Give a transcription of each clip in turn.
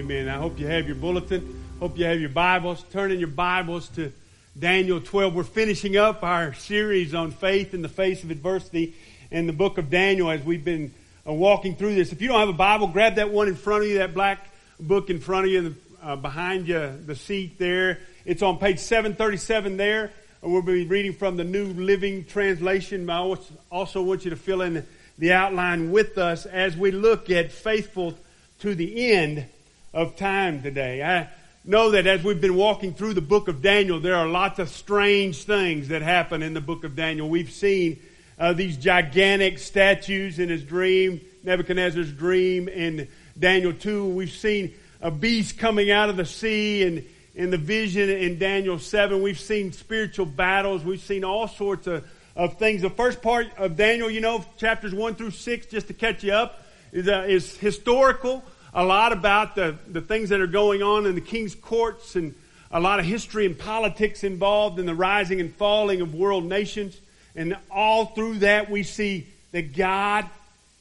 Amen. I hope you have your bulletin. Hope you have your Bibles. Turn in your Bibles to Daniel 12. We're finishing up our series on faith in the face of adversity in the book of Daniel as we've been uh, walking through this. If you don't have a Bible, grab that one in front of you, that black book in front of you, uh, behind you, the seat there. It's on page 737 there. We'll be reading from the New Living Translation. I also want you to fill in the outline with us as we look at faithful to the end of time today. I know that as we've been walking through the book of Daniel, there are lots of strange things that happen in the book of Daniel. We've seen uh, these gigantic statues in his dream, Nebuchadnezzar's dream in Daniel 2. We've seen a beast coming out of the sea and in the vision in Daniel 7. We've seen spiritual battles. We've seen all sorts of, of things. The first part of Daniel, you know, chapters 1 through 6, just to catch you up, is, uh, is historical, a lot about the, the things that are going on in the king's courts and a lot of history and politics involved in the rising and falling of world nations. And all through that we see that God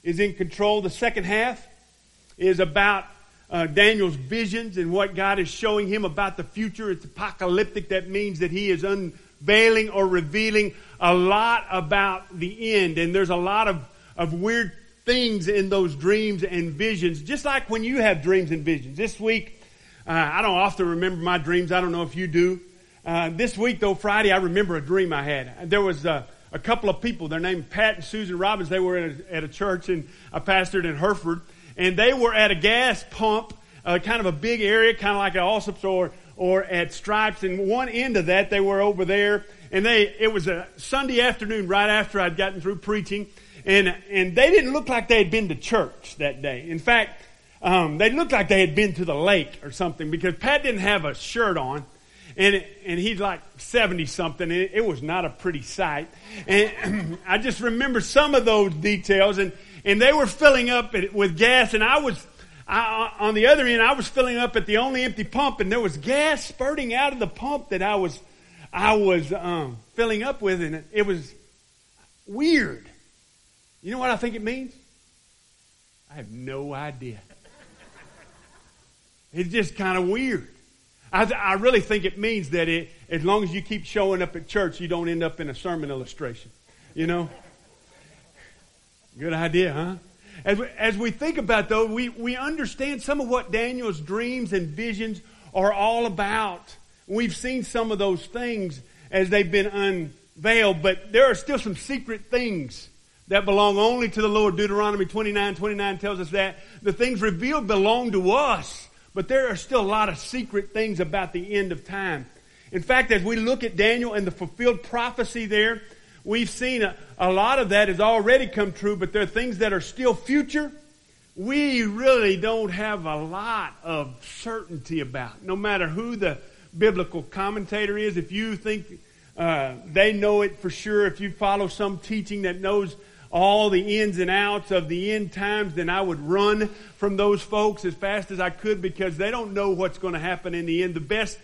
is in control. The second half is about uh, Daniel's visions and what God is showing him about the future. It's apocalyptic. That means that he is unveiling or revealing a lot about the end. And there's a lot of, of weird things in those dreams and visions, just like when you have dreams and visions. This week, uh, I don't often remember my dreams. I don't know if you do. Uh, this week, though, Friday, I remember a dream I had. There was uh, a couple of people. Their name Pat and Susan Robbins. They were at a, at a church and I pastored in Hereford, and they were at a gas pump, uh, kind of a big area, kind of like at Allsup's or or at Stripes. And one end of that, they were over there, and they it was a Sunday afternoon right after I'd gotten through preaching and, and they didn't look like they had been to church that day. In fact, um, they looked like they had been to the lake or something because Pat didn't have a shirt on. And, and he's like 70 something. And it, it was not a pretty sight. And I just remember some of those details. And, and they were filling up with gas. And I was, I, on the other end, I was filling up at the only empty pump. And there was gas spurting out of the pump that I was, I was um, filling up with. And it was weird. You know what I think it means? I have no idea. It's just kind of weird. I, I really think it means that it, as long as you keep showing up at church, you don't end up in a sermon illustration. You know? Good idea, huh? As we, as we think about though, we, we understand some of what Daniel's dreams and visions are all about. We've seen some of those things as they've been unveiled, but there are still some secret things that belong only to the Lord. Deuteronomy 29, 29 tells us that. The things revealed belong to us, but there are still a lot of secret things about the end of time. In fact, as we look at Daniel and the fulfilled prophecy there, we've seen a, a lot of that has already come true, but there are things that are still future. We really don't have a lot of certainty about. No matter who the biblical commentator is, if you think uh, they know it for sure, if you follow some teaching that knows all the ins and outs of the end times, then I would run from those folks as fast as I could because they don't know what's going to happen in the end. The best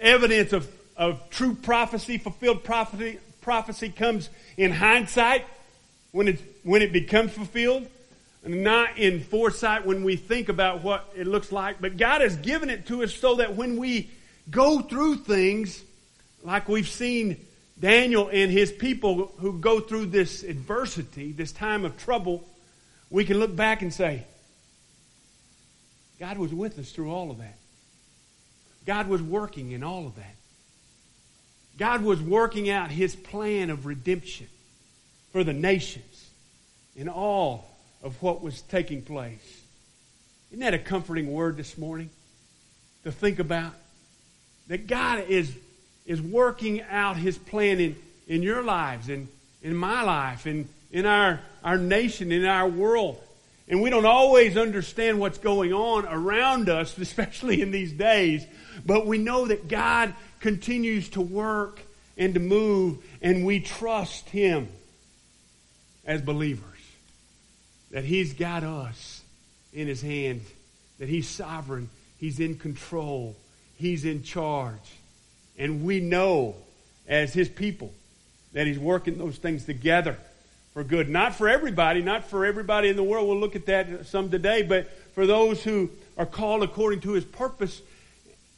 evidence of, of true prophecy, fulfilled prophecy, prophecy comes in hindsight when it, when it becomes fulfilled, not in foresight when we think about what it looks like. But God has given it to us so that when we go through things like we've seen Daniel and his people who go through this adversity, this time of trouble, we can look back and say, God was with us through all of that. God was working in all of that. God was working out his plan of redemption for the nations in all of what was taking place. Isn't that a comforting word this morning to think about? That God is is working out his plan in, in your lives and in my life and in our, our nation, in our world. And we don't always understand what's going on around us, especially in these days, but we know that God continues to work and to move, and we trust Him as believers. That He's got us in His hand, that He's sovereign, He's in control, He's in charge. And we know as his people that he's working those things together for good. Not for everybody, not for everybody in the world. We'll look at that some today, but for those who are called according to his purpose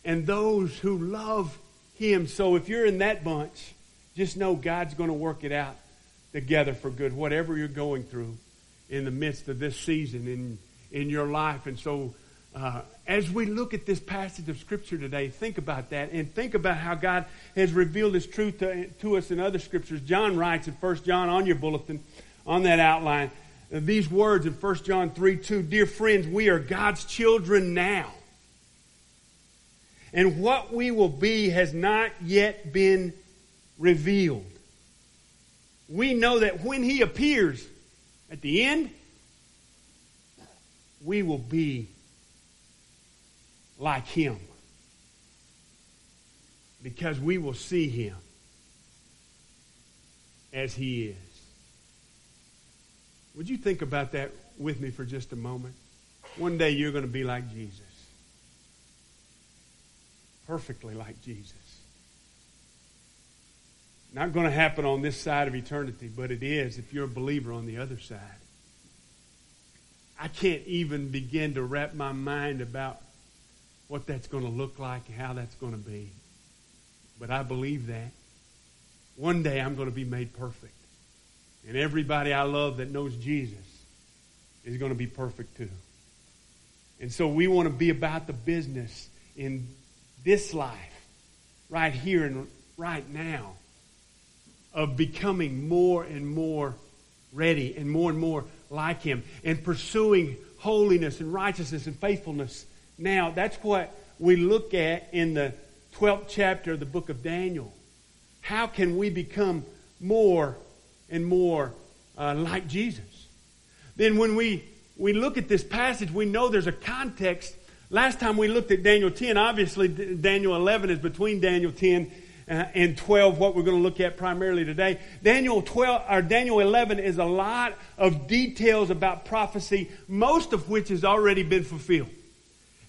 and those who love him. So if you're in that bunch, just know God's going to work it out together for good, whatever you're going through in the midst of this season in, in your life. And so uh, as we look at this passage of Scripture today, think about that and think about how God has revealed His truth to, to us in other Scriptures. John writes in 1 John on your bulletin, on that outline, these words in 1 John 3 2 Dear friends, we are God's children now. And what we will be has not yet been revealed. We know that when He appears at the end, we will be like him. Because we will see him as he is. Would you think about that with me for just a moment? One day you're going to be like Jesus. Perfectly like Jesus. Not going to happen on this side of eternity, but it is if you're a believer on the other side. I can't even begin to wrap my mind about what that's going to look like and how that's going to be. But I believe that. One day I'm going to be made perfect. And everybody I love that knows Jesus is going to be perfect too. And so we want to be about the business in this life, right here and right now, of becoming more and more ready and more and more like Him and pursuing holiness and righteousness and faithfulness now, that's what we look at in the 12th chapter of the book of Daniel. How can we become more and more uh, like Jesus? Then, when we, we look at this passage, we know there's a context. Last time we looked at Daniel 10, obviously Daniel 11 is between Daniel 10 uh, and 12, what we're going to look at primarily today. Daniel 12 or Daniel 11 is a lot of details about prophecy, most of which has already been fulfilled.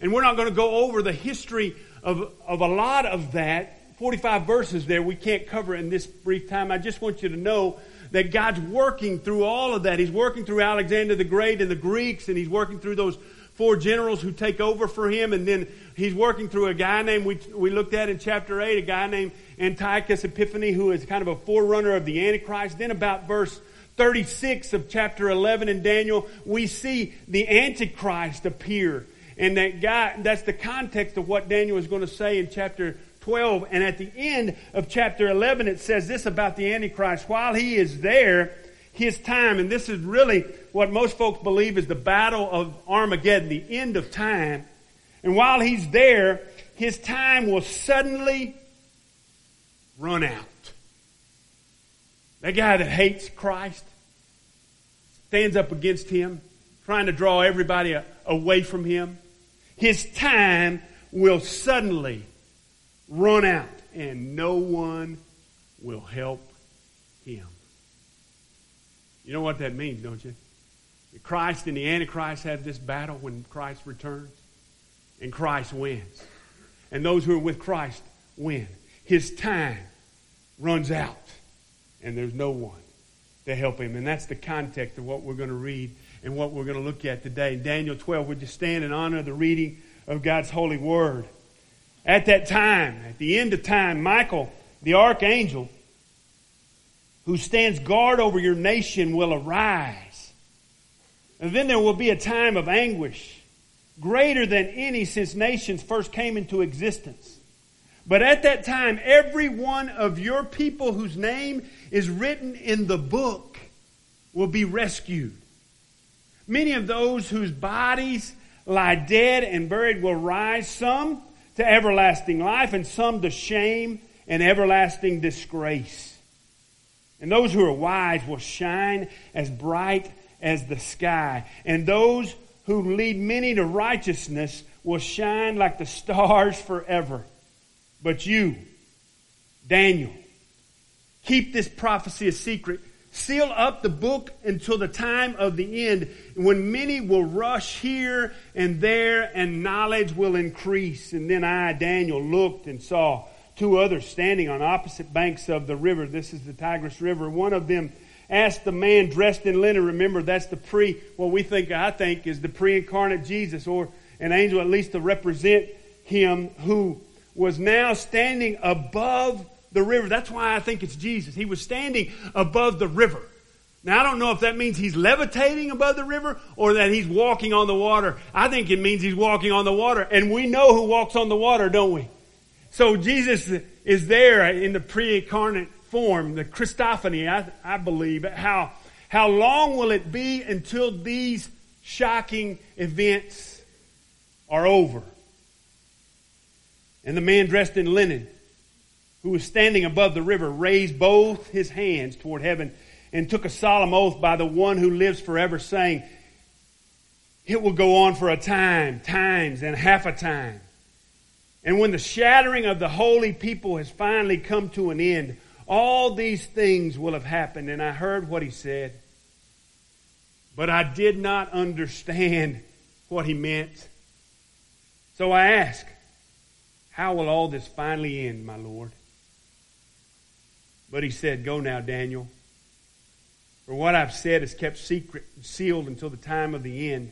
And we're not going to go over the history of, of a lot of that. 45 verses there we can't cover in this brief time. I just want you to know that God's working through all of that. He's working through Alexander the Great and the Greeks, and He's working through those four generals who take over for him, and then He's working through a guy named, we, we looked at in chapter 8, a guy named Antiochus Epiphanes, who is kind of a forerunner of the Antichrist. Then about verse 36 of chapter 11 in Daniel, we see the Antichrist appear and that guy, that's the context of what Daniel is going to say in chapter 12. And at the end of chapter 11, it says this about the Antichrist. While he is there, his time, and this is really what most folks believe is the battle of Armageddon, the end of time. And while he's there, his time will suddenly run out. That guy that hates Christ stands up against him, trying to draw everybody away from him his time will suddenly run out and no one will help him. You know what that means, don't you? Christ and the Antichrist have this battle when Christ returns, and Christ wins. And those who are with Christ win. His time runs out, and there's no one to help him. And that's the context of what we're going to read and what we're going to look at today. In Daniel 12, would you stand in honor of the reading of God's holy word? At that time, at the end of time, Michael, the archangel, who stands guard over your nation, will arise. And then there will be a time of anguish, greater than any since nations first came into existence. But at that time, every one of your people whose name is written in the book will be rescued. Many of those whose bodies lie dead and buried will rise, some to everlasting life, and some to shame and everlasting disgrace. And those who are wise will shine as bright as the sky. And those who lead many to righteousness will shine like the stars forever. But you, Daniel, keep this prophecy a secret seal up the book until the time of the end when many will rush here and there and knowledge will increase. And then I, Daniel, looked and saw two others standing on opposite banks of the river. This is the Tigris River. One of them asked the man dressed in linen, remember that's the pre, what we think, I think, is the pre-incarnate Jesus, or an angel at least to represent him who was now standing above the river. That's why I think it's Jesus. He was standing above the river. Now, I don't know if that means he's levitating above the river or that he's walking on the water. I think it means he's walking on the water. And we know who walks on the water, don't we? So Jesus is there in the pre-incarnate form, the Christophany, I, I believe. How, how long will it be until these shocking events are over? And the man dressed in linen, who was standing above the river, raised both his hands toward heaven and took a solemn oath by the one who lives forever, saying, It will go on for a time, times, and half a time. And when the shattering of the holy people has finally come to an end, all these things will have happened. And I heard what he said, but I did not understand what he meant. So I asked, How will all this finally end, my Lord? But he said, Go now, Daniel. For what I've said is kept secret sealed until the time of the end.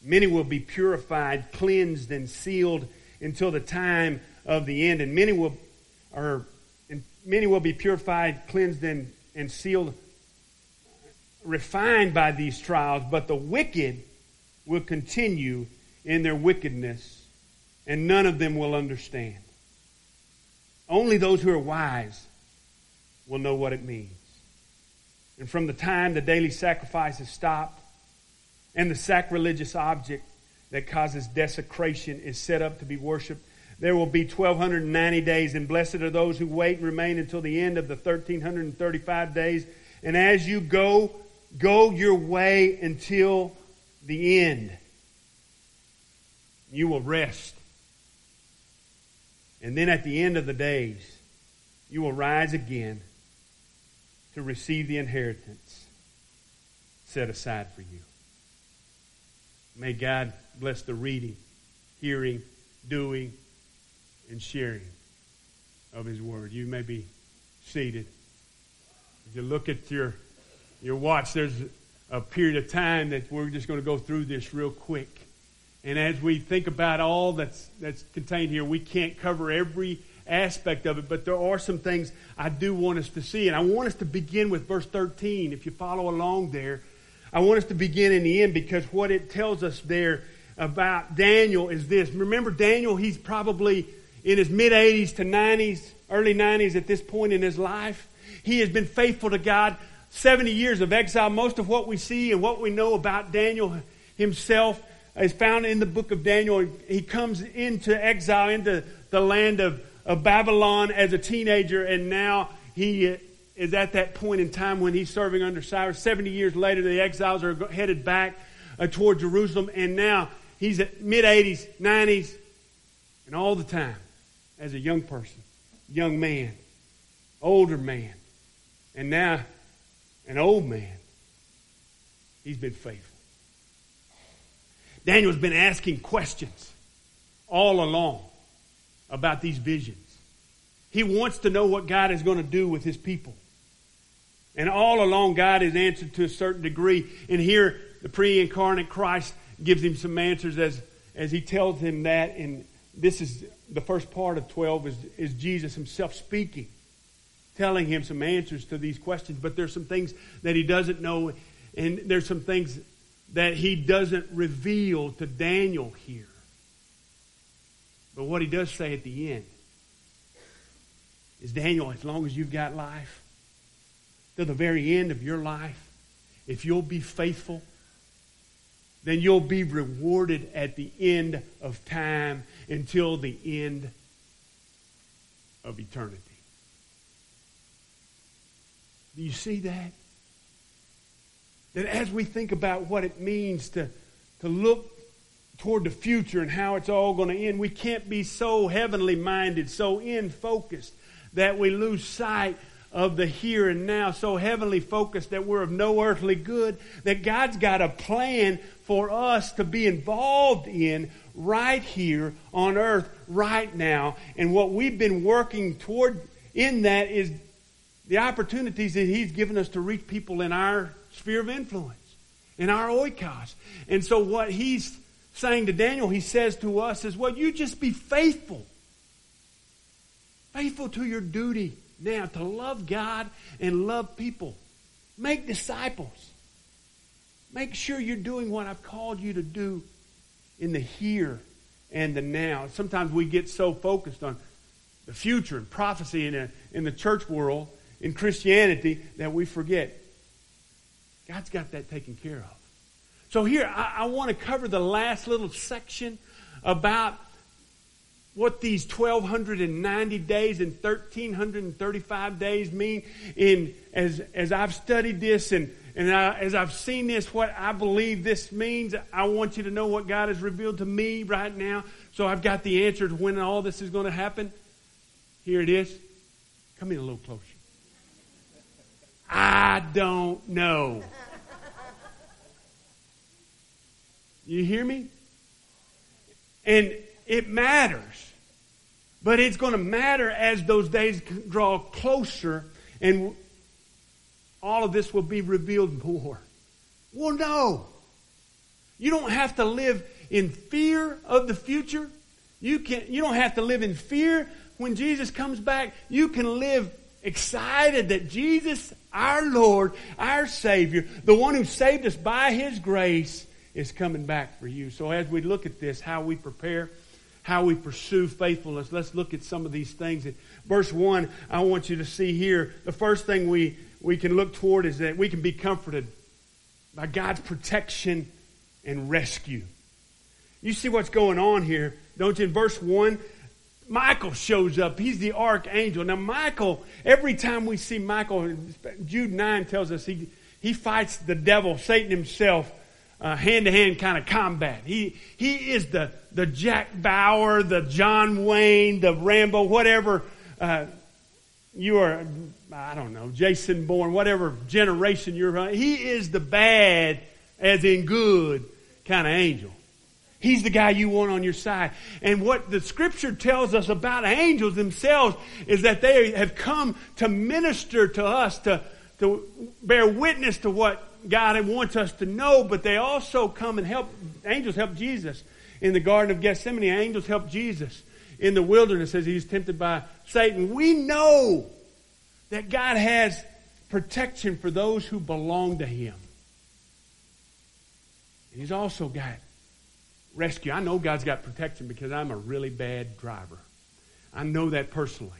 Many will be purified, cleansed, and sealed until the time of the end. And many will, or, many will be purified, cleansed, and, and sealed, refined by these trials. But the wicked will continue in their wickedness, and none of them will understand. Only those who are wise will know what it means. And from the time the daily sacrifice is stopped and the sacrilegious object that causes desecration is set up to be worshiped, there will be 1290 days, and blessed are those who wait and remain until the end of the 1335 days. And as you go, go your way until the end. You will rest. And then at the end of the days, you will rise again to receive the inheritance set aside for you. May God bless the reading, hearing, doing, and sharing of His Word. You may be seated. If you look at your, your watch, there's a period of time that we're just going to go through this real quick. And as we think about all that's, that's contained here, we can't cover every aspect of it, but there are some things I do want us to see. And I want us to begin with verse 13. If you follow along there, I want us to begin in the end because what it tells us there about Daniel is this. Remember, Daniel, he's probably in his mid 80s to 90s, early 90s at this point in his life. He has been faithful to God. 70 years of exile. Most of what we see and what we know about Daniel himself is found in the book of Daniel. He comes into exile, into the land of of Babylon as a teenager, and now he is at that point in time when he's serving under Cyrus. 70 years later, the exiles are headed back uh, toward Jerusalem, and now he's at mid 80s, 90s, and all the time as a young person, young man, older man, and now an old man. He's been faithful. Daniel's been asking questions all along about these visions. He wants to know what God is going to do with his people. And all along, God has answered to a certain degree. And here, the pre incarnate Christ gives him some answers as, as he tells him that. And this is the first part of 12 is, is Jesus himself speaking, telling him some answers to these questions. But there's some things that he doesn't know, and there's some things that he doesn't reveal to Daniel here. But what he does say at the end is Daniel, as long as you've got life, to the very end of your life, if you'll be faithful, then you'll be rewarded at the end of time until the end of eternity. Do you see that? That as we think about what it means to, to look toward the future and how it's all going to end. We can't be so heavenly minded, so in focused that we lose sight of the here and now, so heavenly focused that we're of no earthly good, that God's got a plan for us to be involved in right here on earth, right now. And what we've been working toward in that is the opportunities that He's given us to reach people in our sphere of influence, in our oikos. And so what He's saying to Daniel, He says to us is, well, you just be faithful. Faithful to your duty now to love God and love people. Make disciples. Make sure you're doing what I've called you to do in the here and the now. Sometimes we get so focused on the future and prophecy in, a, in the church world, in Christianity, that we forget God's got that taken care of. So here, I, I want to cover the last little section about what these 1290 days and 1335 days mean in as as I've studied this and and I, as I've seen this what I believe this means I want you to know what God has revealed to me right now. So I've got the answer to when all this is going to happen. Here it is. Come in a little closer. I don't know you hear me and it matters but it's going to matter as those days draw closer and all of this will be revealed more. Well, no. You don't have to live in fear of the future. You, can, you don't have to live in fear when Jesus comes back. You can live excited that Jesus, our Lord, our Savior, the one who saved us by His grace, is coming back for you. So as we look at this, how we prepare, how we pursue faithfulness. Let's look at some of these things. verse 1, I want you to see here, the first thing we, we can look toward is that we can be comforted by God's protection and rescue. You see what's going on here, don't you? In verse 1, Michael shows up. He's the archangel. Now, Michael, every time we see Michael, Jude 9 tells us he, he fights the devil, Satan himself, hand to hand kind of combat. He, he is the, the Jack Bauer, the John Wayne, the Rambo, whatever uh, you are, I don't know, Jason Bourne, whatever generation you're from. He is the bad, as in good, kind of angel. He's the guy you want on your side. And what the scripture tells us about angels themselves is that they have come to minister to us, to, to bear witness to what God wants us to know, but they also come and help. Angels help Jesus in the Garden of Gethsemane. Angels help Jesus in the wilderness as he's tempted by Satan. We know that God has protection for those who belong to him. And he's also got rescue. I know God's got protection because I'm a really bad driver. I know that personally.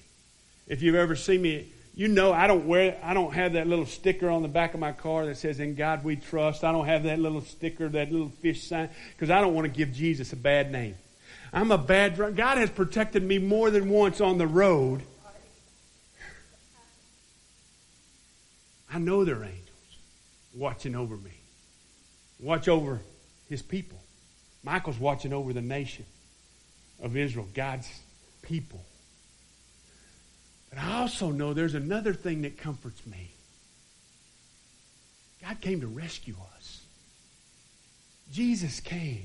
If you've ever seen me you know I don't wear I don't have that little sticker on the back of my car that says in God we trust. I don't have that little sticker, that little fish sign because I don't want to give Jesus a bad name. I'm a bad driver. God has protected me more than once on the road. I know there are angels watching over me. Watch over his people. Michael's watching over the nation of Israel, God's people. But I also know there's another thing that comforts me. God came to rescue us. Jesus came.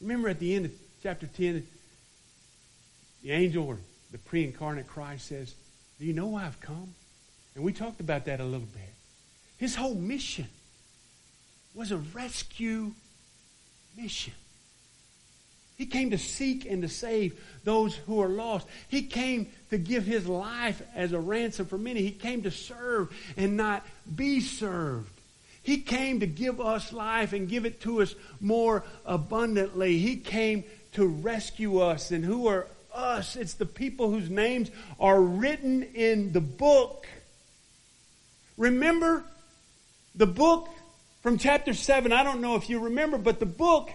Remember at the end of chapter 10, the angel or the pre incarnate Christ says, Do you know why I've come? And we talked about that a little bit. His whole mission was a rescue mission. He came to seek and to save those who are lost. He came to give his life as a ransom for many. He came to serve and not be served. He came to give us life and give it to us more abundantly. He came to rescue us. And who are us? It's the people whose names are written in the book. Remember the book from chapter 7. I don't know if you remember, but the book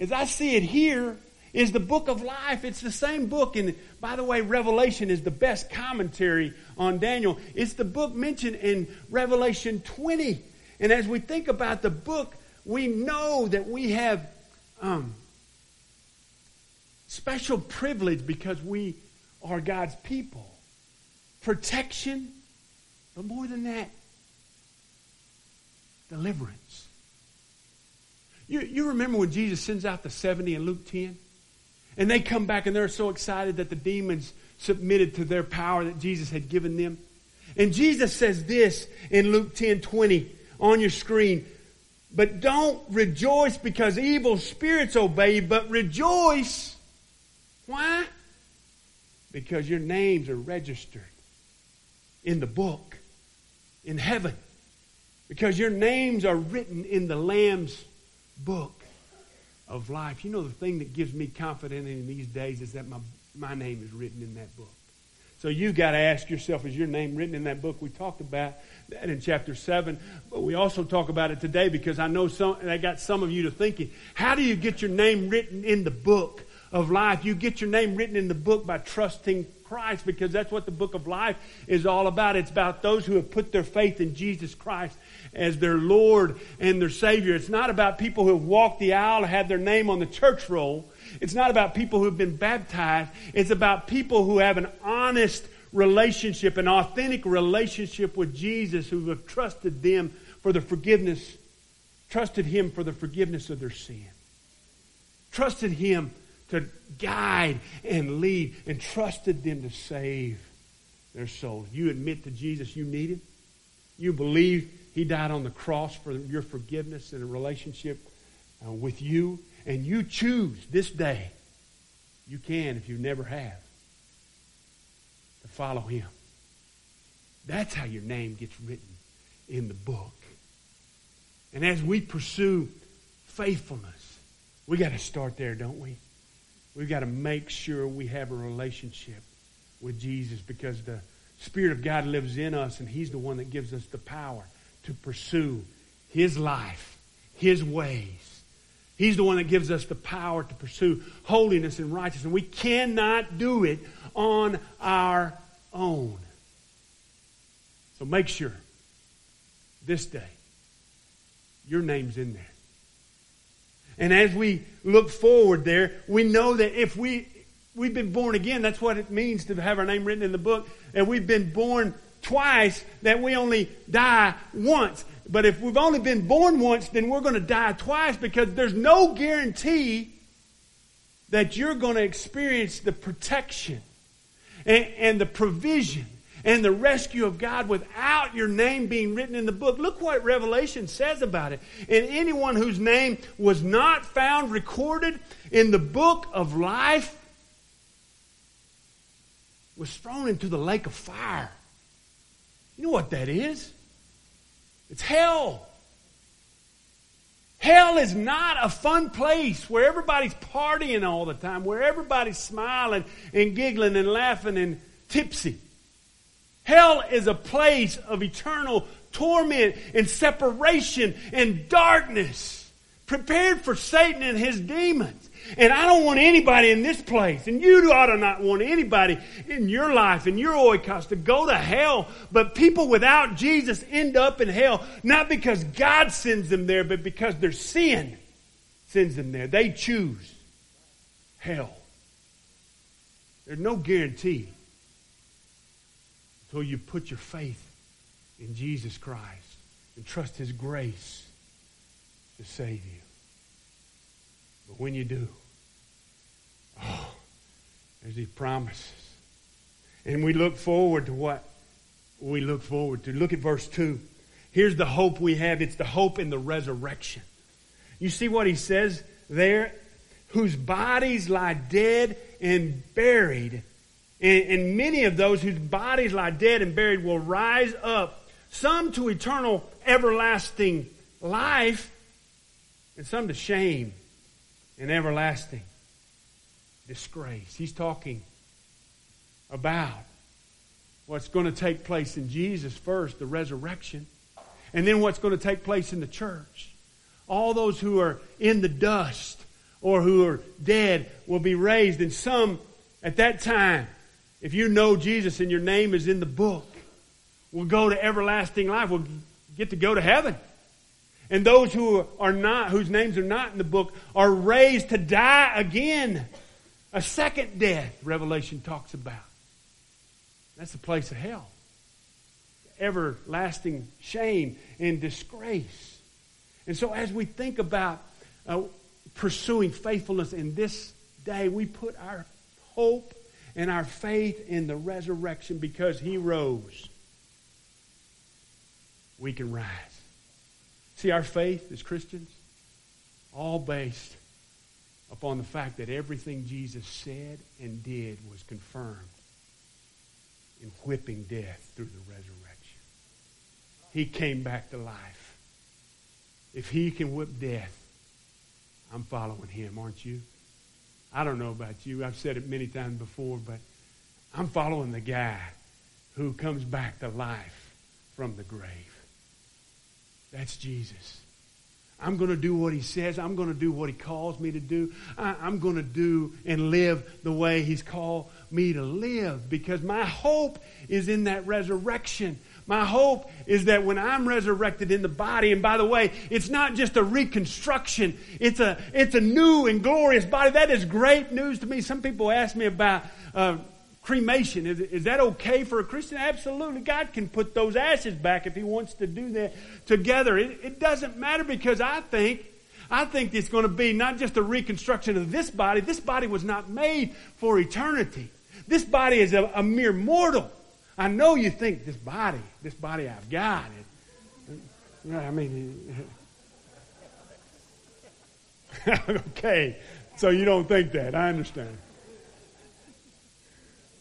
as I see it here, is the book of life. It's the same book. And by the way, Revelation is the best commentary on Daniel. It's the book mentioned in Revelation 20. And as we think about the book, we know that we have um, special privilege because we are God's people. Protection, but more than that, deliverance. You, you remember when Jesus sends out the 70 in Luke 10? And they come back and they're so excited that the demons submitted to their power that Jesus had given them. And Jesus says this in Luke 10 20 on your screen. But don't rejoice because evil spirits obey but rejoice. Why? Because your names are registered in the book in heaven. Because your names are written in the Lamb's book of life. You know, the thing that gives me confidence in these days is that my, my name is written in that book. So you got to ask yourself, is your name written in that book? We talked about that in chapter 7, but we also talk about it today because I know some, I got some of you to thinking, how do you get your name written in the book of life? You get your name written in the book by trusting Christ because that's what the book of life is all about. It's about those who have put their faith in Jesus Christ as their Lord and their Savior. It's not about people who have walked the aisle or had their name on the church roll. It's not about people who have been baptized. It's about people who have an honest relationship, an authentic relationship with Jesus, who have trusted them for the forgiveness, trusted Him for the forgiveness of their sin, trusted Him to guide and lead, and trusted them to save their souls. You admit to Jesus you need Him. You believe He died on the cross for your forgiveness and a relationship uh, with you and you choose this day, you can if you never have, to follow him. That's how your name gets written in the book. And as we pursue faithfulness, we got to start there, don't we? We've got to make sure we have a relationship with Jesus because the Spirit of God lives in us and He's the one that gives us the power to pursue His life, His ways, He's the one that gives us the power to pursue holiness and righteousness. And we cannot do it on our own. So make sure this day your name's in there. And as we look forward there, we know that if we we've been born again, that's what it means to have our name written in the book. And we've been born twice, that we only die once. But if we've only been born once, then we're going to die twice because there's no guarantee that you're going to experience the protection and, and, the provision and the rescue of God without your name being written in the book. Look what Revelation says about it. And anyone whose name was not found recorded in the book of life was thrown into the lake of fire. You know what that is? It's hell. Hell is not a fun place where everybody's partying all the time, where everybody's smiling and giggling and laughing and tipsy. Hell is a place of eternal torment and separation and darkness, prepared for Satan and his demons. And I don't want anybody in this place, and you ought to not want anybody in your life, in your oikos, to go to hell. But people without Jesus end up in hell, not because God sends them there, but because their sin sends them there. They choose hell. There's no guarantee until you put your faith in Jesus Christ and trust His grace to save you. But when you do, oh, there's these promises. And we look forward to what we look forward to. Look at verse 2. Here's the hope we have it's the hope in the resurrection. You see what he says there? Whose bodies lie dead and buried. And, and many of those whose bodies lie dead and buried will rise up, some to eternal, everlasting life, and some to shame and everlasting disgrace. He's talking about what's going to take place in Jesus first, the resurrection, and then what's going to take place in the church. All those who are in the dust or who are dead will be raised, and some at that time, if you know Jesus and your name is in the book, will go to everlasting life, will get to go to heaven. And those who are not, whose names are not in the book, are raised to die again. A second death, Revelation talks about. That's the place of hell. Everlasting shame and disgrace. And so, as we think about uh, pursuing faithfulness in this day, we put our hope and our faith in the resurrection because he rose. we can rise. See, our faith as Christians, all based upon the fact that everything Jesus said and did was confirmed in whipping death through the resurrection. He came back to life. If he can whip death, I'm following him, aren't you? I don't know about you. I've said it many times before, but I'm following the guy who comes back to life from the grave. That's Jesus. I'm going to do what he says. I'm going to do what he calls me to do. I, am going to do and live the way he's called me to live because my hope is in that resurrection. My hope is that when I'm resurrected in the body, and by the way, it's not just a reconstruction, it's a, it's a new and glorious body. That is great news to me. Some people ask me about uh, cremation. Is, is that okay for a Christian? Absolutely. God can put those ashes back if He wants to do that together. It, it doesn't matter because I think. I think it's going to be not just a reconstruction of this body. This body was not made for eternity. This body is a, a mere mortal. I know you think this body, this body I've got, it, I mean, okay, so you don't think that. I understand.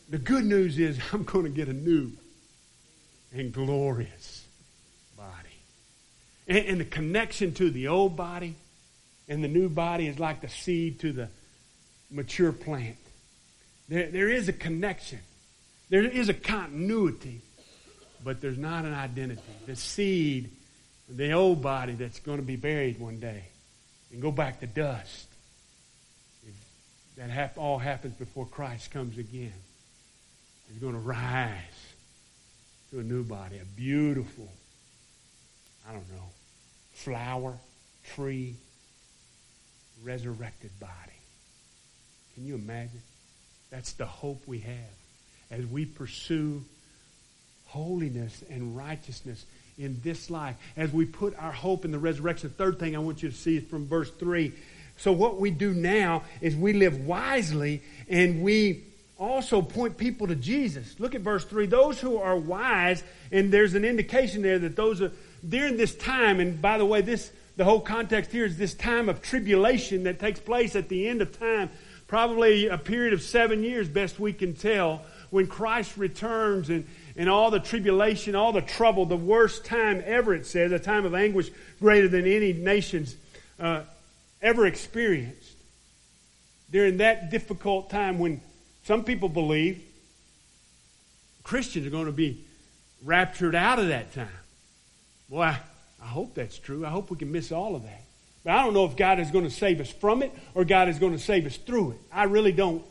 The good news is I'm going to get a new and glorious body. And, and, the connection to the old body and the new body is like the seed to the mature plant. There, there is a connection. There is a continuity, but there's not an identity. The seed, the old body that's going to be buried one day and go back to dust. That all happens before Christ comes again. He's going to rise to a new body, a beautiful, I don't know, flower, tree, resurrected body. Can you imagine? That's the hope we have as we pursue holiness and righteousness in this life, as we put our hope in the resurrection. The third thing I want you to see is from verse 3. So, what we do now is we live wisely and we also point people to Jesus. Look at verse 3. Those who are wise, and there's an indication there that those are during this time, and by the way, this the whole context here is this time of tribulation that takes place at the end of time, probably a period of seven years, best we can tell when Christ returns and, and all the tribulation, all the trouble, the worst time ever, it says, a time of anguish greater than any nation's uh, ever experienced. During that difficult time when some people believe Christians are going to be raptured out of that time. Boy, I, hope that's true. I hope we can miss all of that. But I don't know if God is going to save us from it or God is going to save us through it. I really don't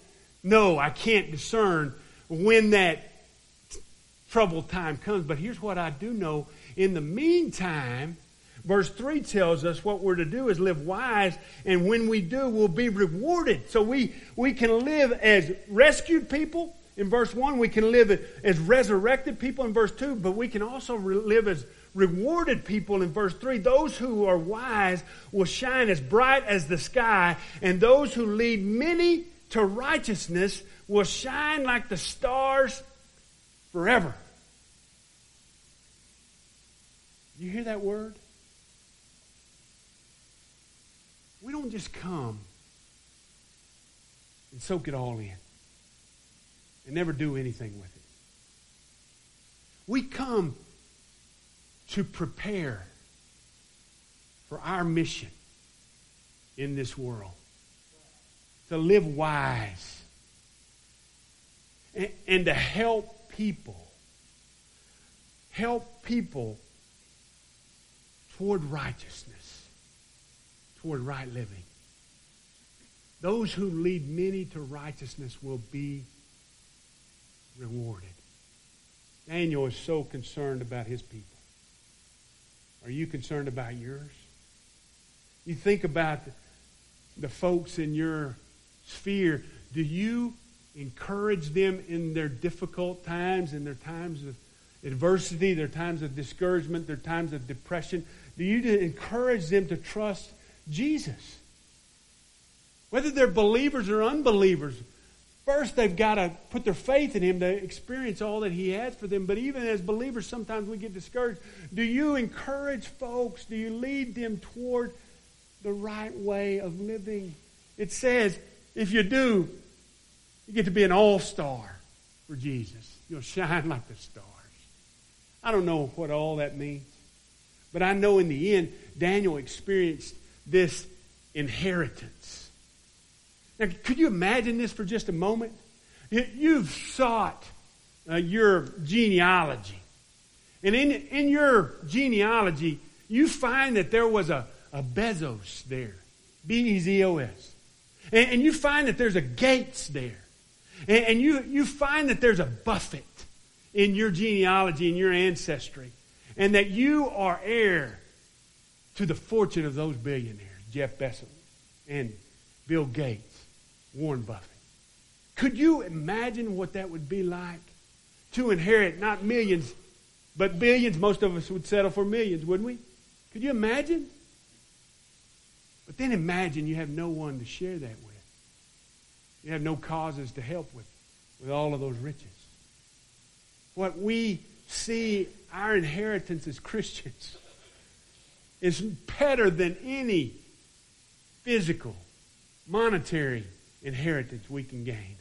know. I can't discern when that troubled time comes. But here's what I do know. In the meantime, verse 3 tells us what we're to do is live wise, and when we do, we'll be rewarded. So we, we can live as rescued people. In verse 1, we can live as resurrected people in verse 2, but we can also re- live as rewarded people in verse 3. Those who are wise will shine as bright as the sky, and those who lead many to righteousness will shine like the stars forever. You hear that word? We don't just come and soak it all in and never do anything with it. We come to prepare for our mission in this world, to live wise and, and to help people. Help people toward righteousness, toward right living. Those who lead many to righteousness will be rewarded. Daniel is so concerned about his people. Are you concerned about yours? You think about the, folks in your sphere. Do you encourage them in their difficult times, in their times of adversity, their times of discouragement, their times of depression? Do you encourage them to trust Jesus? Whether they're believers or unbelievers, first they've got to put their faith in Him to experience all that He has for them. But even as believers, sometimes we get discouraged. Do you encourage folks? Do you lead them toward the right way of living? It says, if you do, you get to be an all star for Jesus. You'll shine like the stars. I don't know what all that means, but I know in the end, Daniel experienced this inheritance. Now, could you imagine this for just a moment? You've sought uh, your genealogy. And in, in your genealogy, you find that there was a, a Bezos there. B E Z O S. And, and, you find that there's a Gates there. And, and you, you find that there's a Buffett in your genealogy, in your ancestry. And that you are heir to the fortune of those billionaires, Jeff Bezos and Bill Gates, Warren Buffett. Could you imagine what that would be like to inherit not millions, but billions? Most of us would settle for millions, wouldn't we? Could you imagine? But then imagine you have no one to share that with. You have no causes to help with, with all of those riches. What we see our inheritance as Christians is better than any physical, monetary inheritance we can gain.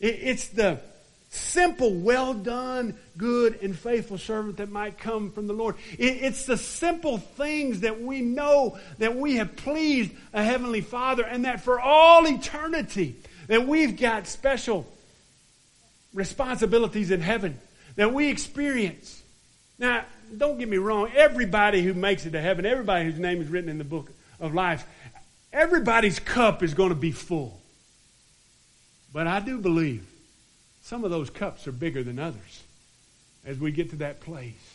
It's the simple, well done, good, and faithful servant that might come from the Lord. It's the simple things that we know that we have pleased a Heavenly Father and that for all eternity that we've got special responsibilities in heaven that we experience. Now, don't get me wrong, everybody who makes it to heaven, everybody whose name is written in the book of life, everybody's cup is going to be full. But I do believe some of those cups are bigger than others as we get to that place.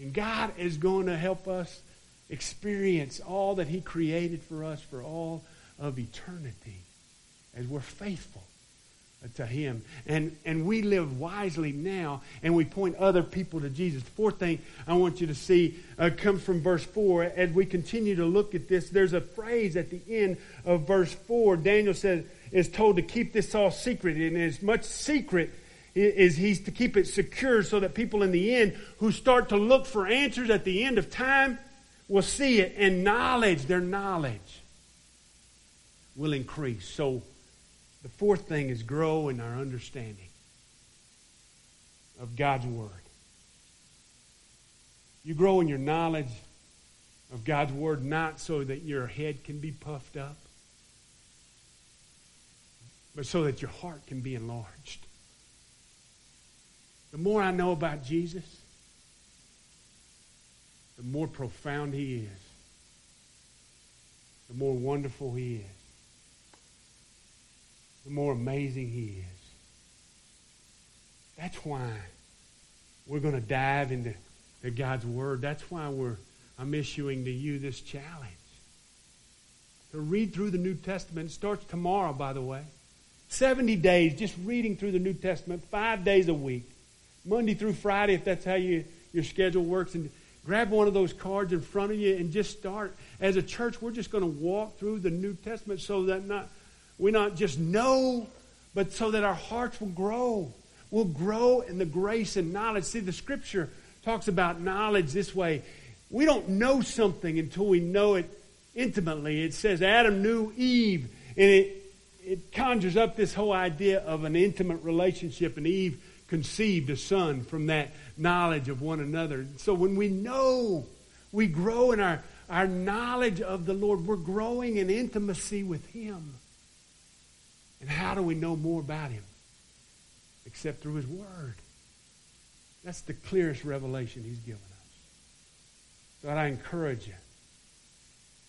And God is going to help us experience all that He created for us for all of eternity as we're faithful to Him. And, and we live wisely now, and we point other people to Jesus. The fourth thing I want you to see uh, comes from verse 4. As we continue to look at this, there's a phrase at the end of verse 4. Daniel says, is told to keep this all secret, and as much secret is he's to keep it secure so that people in the end who start to look for answers at the end of time will see it, and knowledge, their knowledge, will increase. So the fourth thing is grow in our understanding of God's Word. You grow in your knowledge of God's Word not so that your head can be puffed up, but so that your heart can be enlarged. The more I know about Jesus, the more profound He is, the more wonderful He is the more amazing He is. That's why we're going to dive into God's Word. That's why we're, I'm issuing to you this challenge. To read through the New Testament. It starts tomorrow, by the way. 70 days just reading through the New Testament, five days a week. Monday through Friday, if that's how you, your schedule works. And grab one of those cards in front of you and just start. As a church, we're just going to walk through the New Testament so that not we not just know, but so that our hearts will grow. We'll grow in the grace and knowledge. See, the scripture talks about knowledge this way. We don't know something until we know it intimately. It says Adam knew Eve, and it, it conjures up this whole idea of an intimate relationship, and Eve conceived a son from that knowledge of one another. So when we know, we grow in our, our knowledge of the Lord. We're growing in intimacy with Him. And how do we know more about him? Except through his word. That's the clearest revelation he's given us. So I encourage you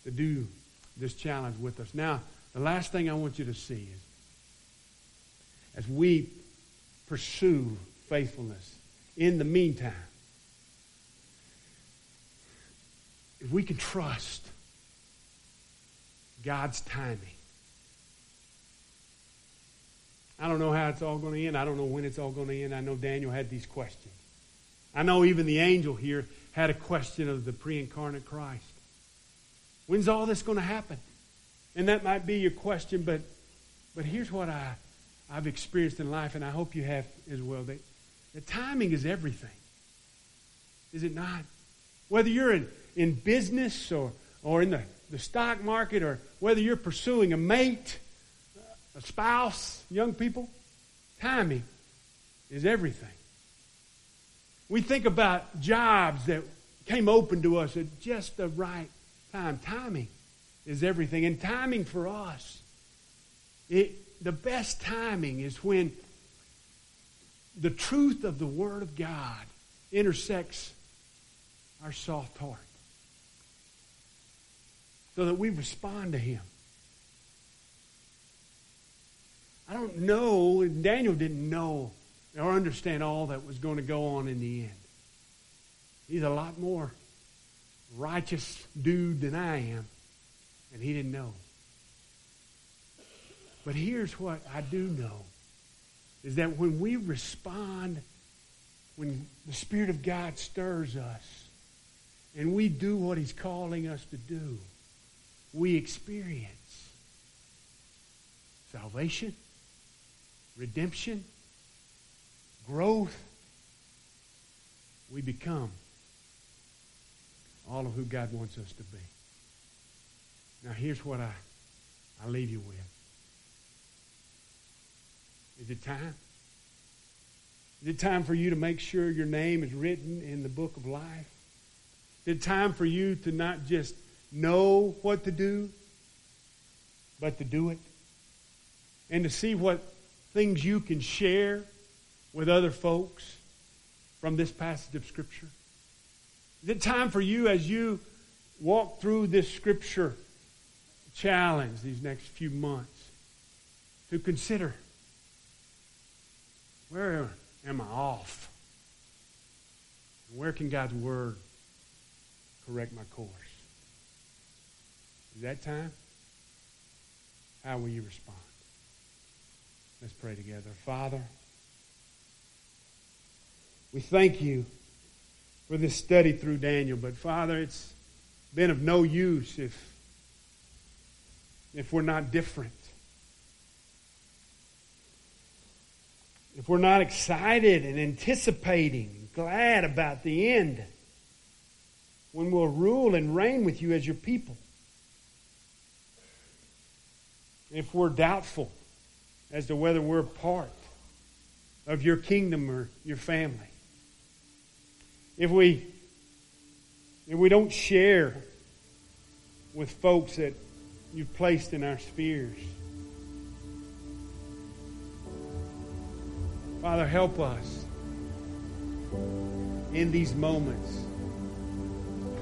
to do this challenge with us. Now, the last thing I want you to see is as we pursue faithfulness, in the meantime, if we can trust God's timing, I don't know how it's all going to end. I don't know when it's all going to end. I know Daniel had these questions. I know even the angel here had a question of the pre incarnate Christ. When's all this going to happen? And that might be your question, but, but here's what I, I've experienced in life, and I hope you have as well, that, that timing is everything. Is it not? Whether you're in, in business or, or in the, the stock market or whether you're pursuing a mate, a spouse, young people, timing is everything. We think about jobs that came open to us at just the right time. Timing is everything. And timing for us, it, the best timing is when the truth of the Word of God intersects our soft heart so that we respond to Him. I don't know, Daniel didn't know or understand all that was going to go on in the end. He's a lot more righteous dude than I am, and he didn't know. But here's what I do know is that when we respond, when the Spirit of God stirs us, and we do what He's calling us to do, we experience salvation, redemption, growth. We become all of who God wants us to be. Now, here's what I, I leave you with. Is it time? Is it time for you to make sure your name is written in the book of life? Is it time for you to not just know what to do, but to do it? And to see what things you can share with other folks from this passage of Scripture? Is it time for you as you walk through this Scripture challenge these next few months to consider where am I off? Where can God's Word correct my course? Is that time? How will you respond? Let's pray together. Father, we thank you for this study through Daniel, but Father, it's been of no use if, if we're not different. if we're not excited and anticipating glad about the end, when we'll rule and reign with you as your people, if we're doubtful as to whether we're part of your kingdom or your family, if we if we don't share with folks that you've placed in our spheres, Father, help us in these moments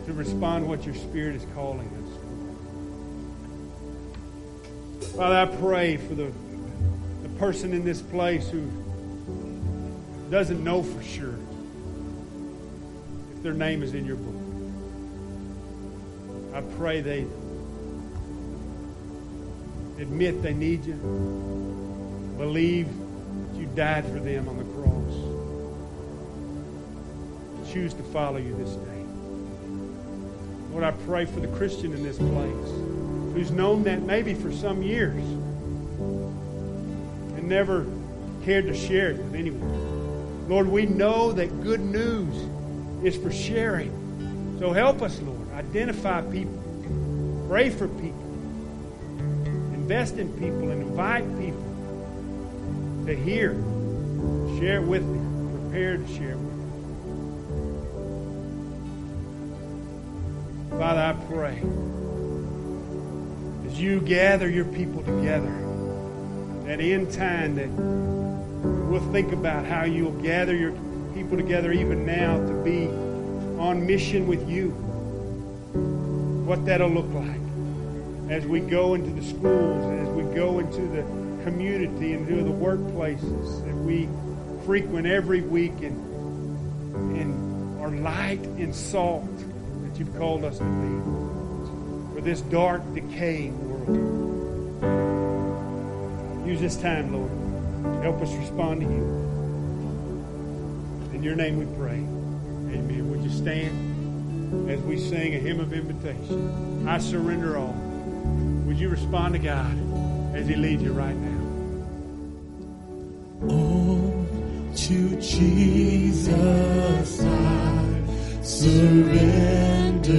to respond what your Spirit is calling us. Father, I pray for the, person in this place who doesn't know for sure if their name is in your book. I pray they admit they need you, believe that you died for them on the cross. Choose to follow you this day. Lord, I pray for the Christian in this place who's known that maybe for some years and never cared to share it with anyone. Lord, we know that good news is for sharing. So help us, Lord. Identify people. Pray for people. Invest in people and invite people to hear. Share it with me. Prepare to share it with me. Father, I pray as you gather your people together, that in time that we'll think about how you'll gather your people together even now to be on mission with you. What that'll look like as we go into the schools, as we go into the community and to the workplaces that we frequent every week and, and are light and salt that you've called us to be for this dark, decaying world. Use this time, Lord. Help us respond to you. In your name we pray. Amen. Would you stand as we sing a hymn of invitation? I surrender all. Would you respond to God as He leads you right now? Oh, to Jesus I surrender